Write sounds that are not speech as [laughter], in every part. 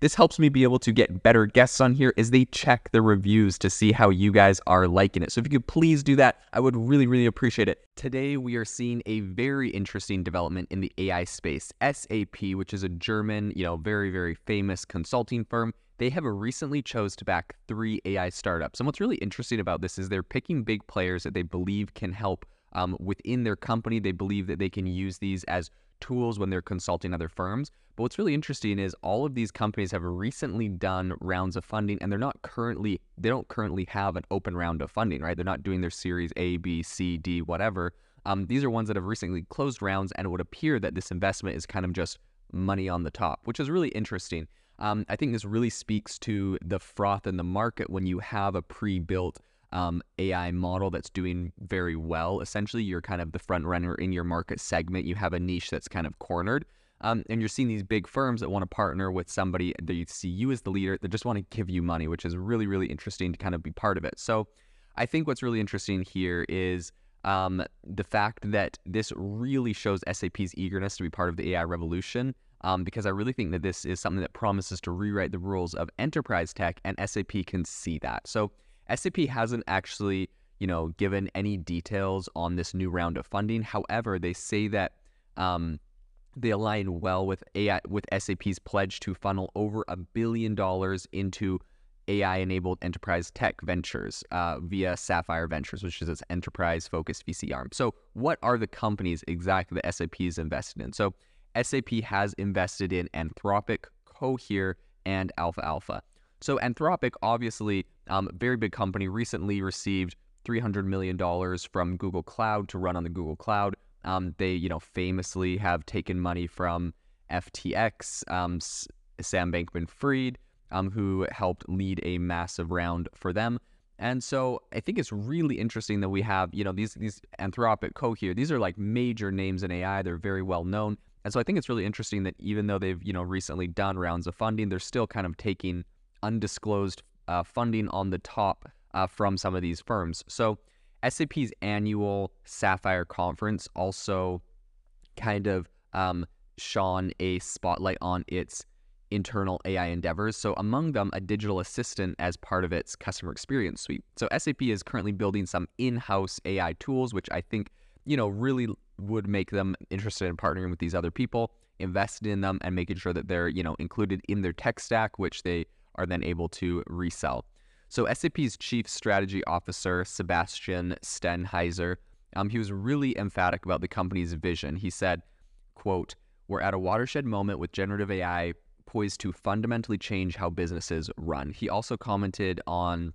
This helps me be able to get better guests on here as they check the reviews to see how you guys are liking it. So if you could please do that, I would really, really appreciate it. Today, we are seeing a very interesting development in the AI space. SAP, which is a German, you know, very, very famous consulting firm, they have recently chose to back three AI startups. And what's really interesting about this is they're picking big players that they believe can help um, within their company. They believe that they can use these as tools when they're consulting other firms. But what's really interesting is all of these companies have recently done rounds of funding and they're not currently they don't currently have an open round of funding, right? They're not doing their series A, B, C, D, whatever. Um, these are ones that have recently closed rounds and it would appear that this investment is kind of just money on the top, which is really interesting. Um, I think this really speaks to the froth in the market when you have a pre-built um, AI model that's doing very well. Essentially, you're kind of the front runner in your market segment. You have a niche that's kind of cornered. Um, and you're seeing these big firms that want to partner with somebody that you see you as the leader that just want to give you money, which is really, really interesting to kind of be part of it. So I think what's really interesting here is um, the fact that this really shows SAP's eagerness to be part of the AI revolution. Um, because I really think that this is something that promises to rewrite the rules of enterprise tech, and SAP can see that. So SAP hasn't actually, you know, given any details on this new round of funding. However, they say that um, they align well with AI with SAP's pledge to funnel over a billion dollars into AI-enabled enterprise tech ventures uh, via Sapphire Ventures, which is its enterprise-focused VC arm. So, what are the companies exactly that SAP is invested in? So, SAP has invested in Anthropic, Cohere, and Aleph Alpha. So Anthropic, obviously, um, very big company, recently received $300 million from Google Cloud to run on the Google Cloud. Um, they, you know, famously have taken money from FTX, um, Sam Bankman-Fried, um, who helped lead a massive round for them. And so I think it's really interesting that we have, you know, these these Anthropic, Cohere, these are like major names in AI. They're very well known. And so I think it's really interesting that even though they've, you know, recently done rounds of funding, they're still kind of taking undisclosed uh, funding on the top uh, from some of these firms. So SAP's annual Sapphire conference also kind of um, shone a spotlight on its internal AI endeavors. So among them, a digital assistant as part of its customer experience suite. So SAP is currently building some in-house AI tools, which I think, you know, really would make them interested in partnering with these other people, invested in them and making sure that they're, you know, included in their tech stack, which they are then able to resell. So SAP's chief strategy officer, Sebastian Steinhaeuser, um, he was really emphatic about the company's vision. He said, quote, we're at a watershed moment with generative AI poised to fundamentally change how businesses run. He also commented on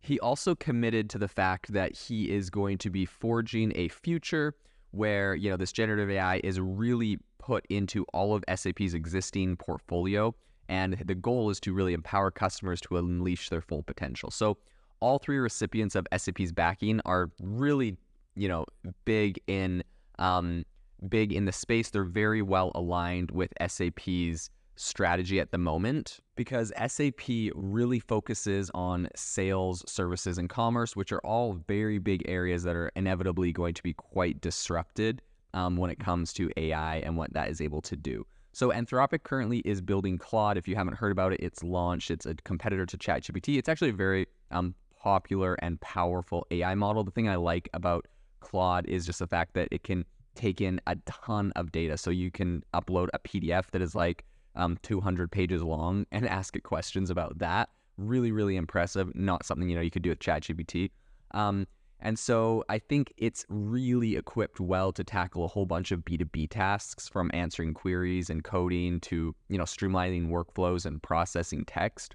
he also committed to the fact that he is going to be forging a future where, you know, this generative AI is really put into all of SAP's existing portfolio and the goal is to really empower customers to unleash their full potential. So all three recipients of SAP's backing are really, you know, big in um, big in the space. They're very well aligned with SAP's strategy at the moment because SAP really focuses on sales, services, and commerce, which are all very big areas that are inevitably going to be quite disrupted um, when it comes to AI and what that is able to do. So Anthropic currently is building Claude. If you haven't heard about it, it's launched. It's a competitor to ChatGPT. It's actually a very um, popular and powerful AI model. The thing I like about Claude is just the fact that it can take in a ton of data. So you can upload a PDF that is like um, 200 pages long and [laughs] ask it questions about that. Really, really impressive. Not something you know you could do with ChatGPT. Um, And so I think it's really equipped well to tackle a whole bunch of B2B tasks from answering queries and coding to, you know, streamlining workflows and processing text.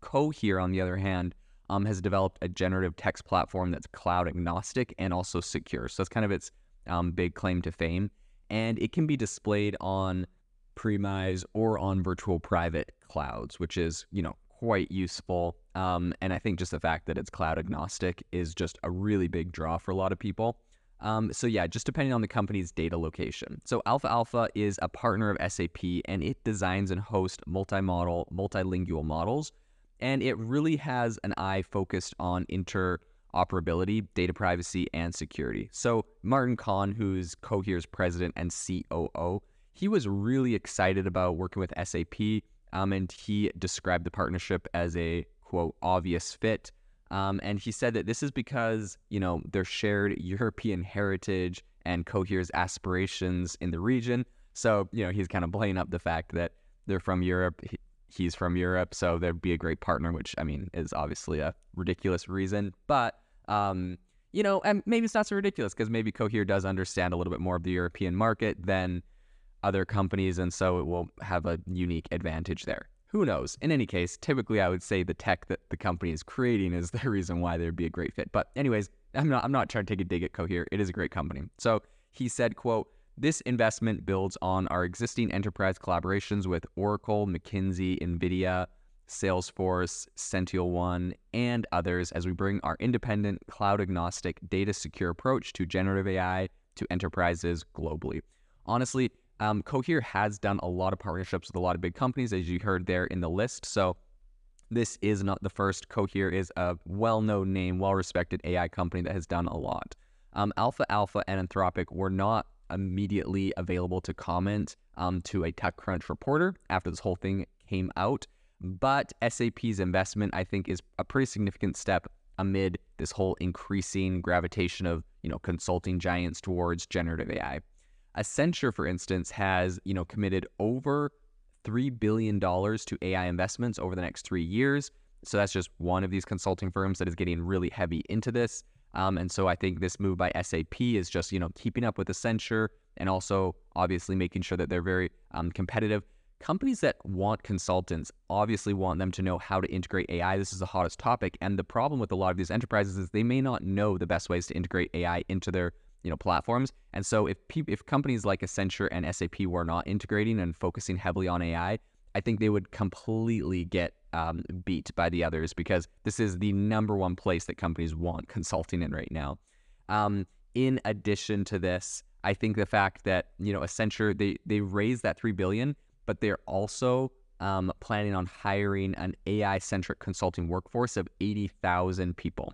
Cohere, on the other hand, um, has developed a generative text platform that's cloud agnostic and also secure. So that's kind of its um, big claim to fame. And it can be displayed on premise or on virtual private clouds, which is, you know, quite useful. Um, and I think just the fact that it's cloud agnostic is just a really big draw for a lot of people. Um, so yeah, just depending on the company's data location. So Aleph Alpha is a partner of SAP and it designs and hosts multi-model, multilingual models. And it really has an eye focused on interoperability, data privacy, and security. So Martin Kon, who's Cohere's president and COO, he was really excited about working with SAP um, and he described the partnership as a quote obvious fit. Um, and he said that this is because you know their shared European heritage and Cohere's aspirations in the region. So you know he's kind of playing up the fact that they're from Europe. He, he's from Europe, so they'd be a great partner, which I mean is obviously a ridiculous reason, but um, you know, and maybe it's not so ridiculous because maybe Cohere does understand a little bit more of the European market than other companies, and so it will have a unique advantage there. Who knows? In any case, typically I would say the tech that the company is creating is [laughs] the reason why there'd be a great fit. But anyways, I'm not I'm not trying to take a dig at Cohere. It is a great company. So he said, quote, this investment builds on our existing enterprise collaborations with Oracle, McKinsey, NVIDIA, Salesforce, SentinelOne, and others as we bring our independent, cloud agnostic, data secure approach to generative AI to enterprises globally. Honestly, um, Cohere has done a lot of partnerships with a lot of big companies, as you heard there in the list. So this is not the first. Cohere is a well-known name, well-respected AI company that has done a lot. Um, Aleph Alpha and Anthropic were not immediately available to comment um, to a TechCrunch reporter after this whole thing came out. But SAP's investment, I think, is a pretty significant step amid this whole increasing gravitation of you know consulting giants towards generative AI. Accenture, for instance, has you know committed over three billion dollars to AI investments over the next three years. So that's just one of these consulting firms that is getting really heavy into this. Um, and so I think this move by SAP is just you know keeping up with Accenture and also obviously making sure that they're very um, competitive. Companies that want consultants obviously want them to know how to integrate AI. This is the hottest topic, and the problem with a lot of these enterprises is they may not know the best ways to integrate AI into their you know platforms. And so if pe- if companies like Accenture and SAP were not integrating and focusing heavily on AI, I think they would completely get um, beat by the others because this is the number one place that companies want consulting in right now. Um, in addition to this, I think the fact that you know Accenture they they raised that three billion, but they're also um, planning on hiring an AI centric consulting workforce of eighty thousand people.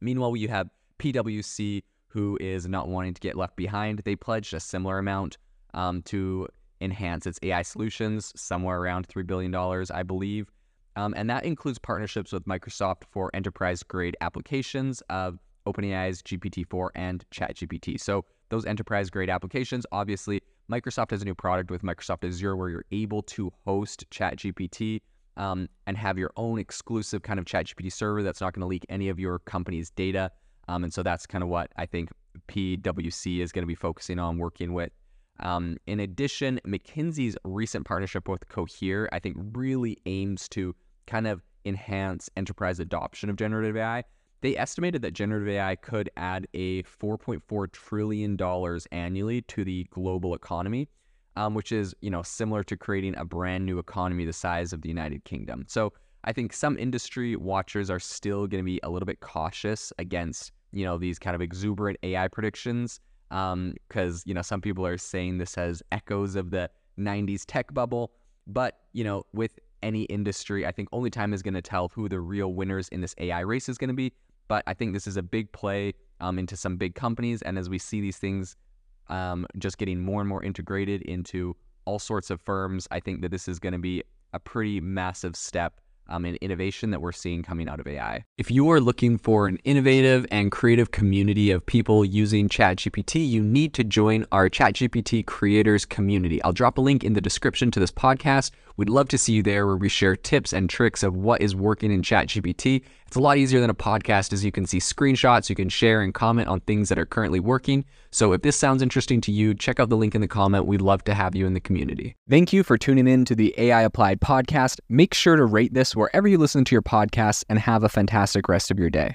Meanwhile, you have PwC who is not wanting to get left behind. They pledged a similar amount um, to enhance its AI solutions, somewhere around $3 billion, I believe. Um, and that includes partnerships with Microsoft for enterprise grade applications of OpenAI's GPT 4 and ChatGPT. So, those enterprise grade applications, obviously, Microsoft has a new product with Microsoft Azure where you're able to host ChatGPT um, and have your own exclusive kind of ChatGPT server that's not going to leak any of your company's data. Um, and so that's kind of what I think PwC is going to be focusing on working with. Um, in addition, McKinsey's recent partnership with Cohere, I think, really aims to kind of enhance enterprise adoption of generative AI. They estimated that generative AI could add a $4.4 trillion annually to the global economy, um, which is, you know, similar to creating a brand new economy the size of the United Kingdom. So I think some industry watchers are still going to be a little bit cautious against you know these kind of exuberant AI predictions because um, you know some people are saying this has echoes of the 90s tech bubble. But you know with any industry i think only time is going to tell who the real winners in this ai race is going to be. But i think this is a big play um, into some big companies. And as we see these things um, just getting more and more integrated into all sorts of firms i think that this is going to be a pretty massive step um, and innovation that we're seeing coming out of AI. If you are looking for an innovative and creative community of people using ChatGPT, you need to join our ChatGPT creators community. I'll drop a link in the description to this podcast We'd love to see you there where we share tips and tricks of what is working in ChatGPT. It's a lot easier than a podcast as you can see screenshots, you can share and comment on things that are currently working. So if this sounds interesting to you, check out the link in the comment. We'd love to have you in the community. Thank you for tuning in to the AI Applied podcast. Make sure to rate this wherever you listen to your podcasts and have a fantastic rest of your day.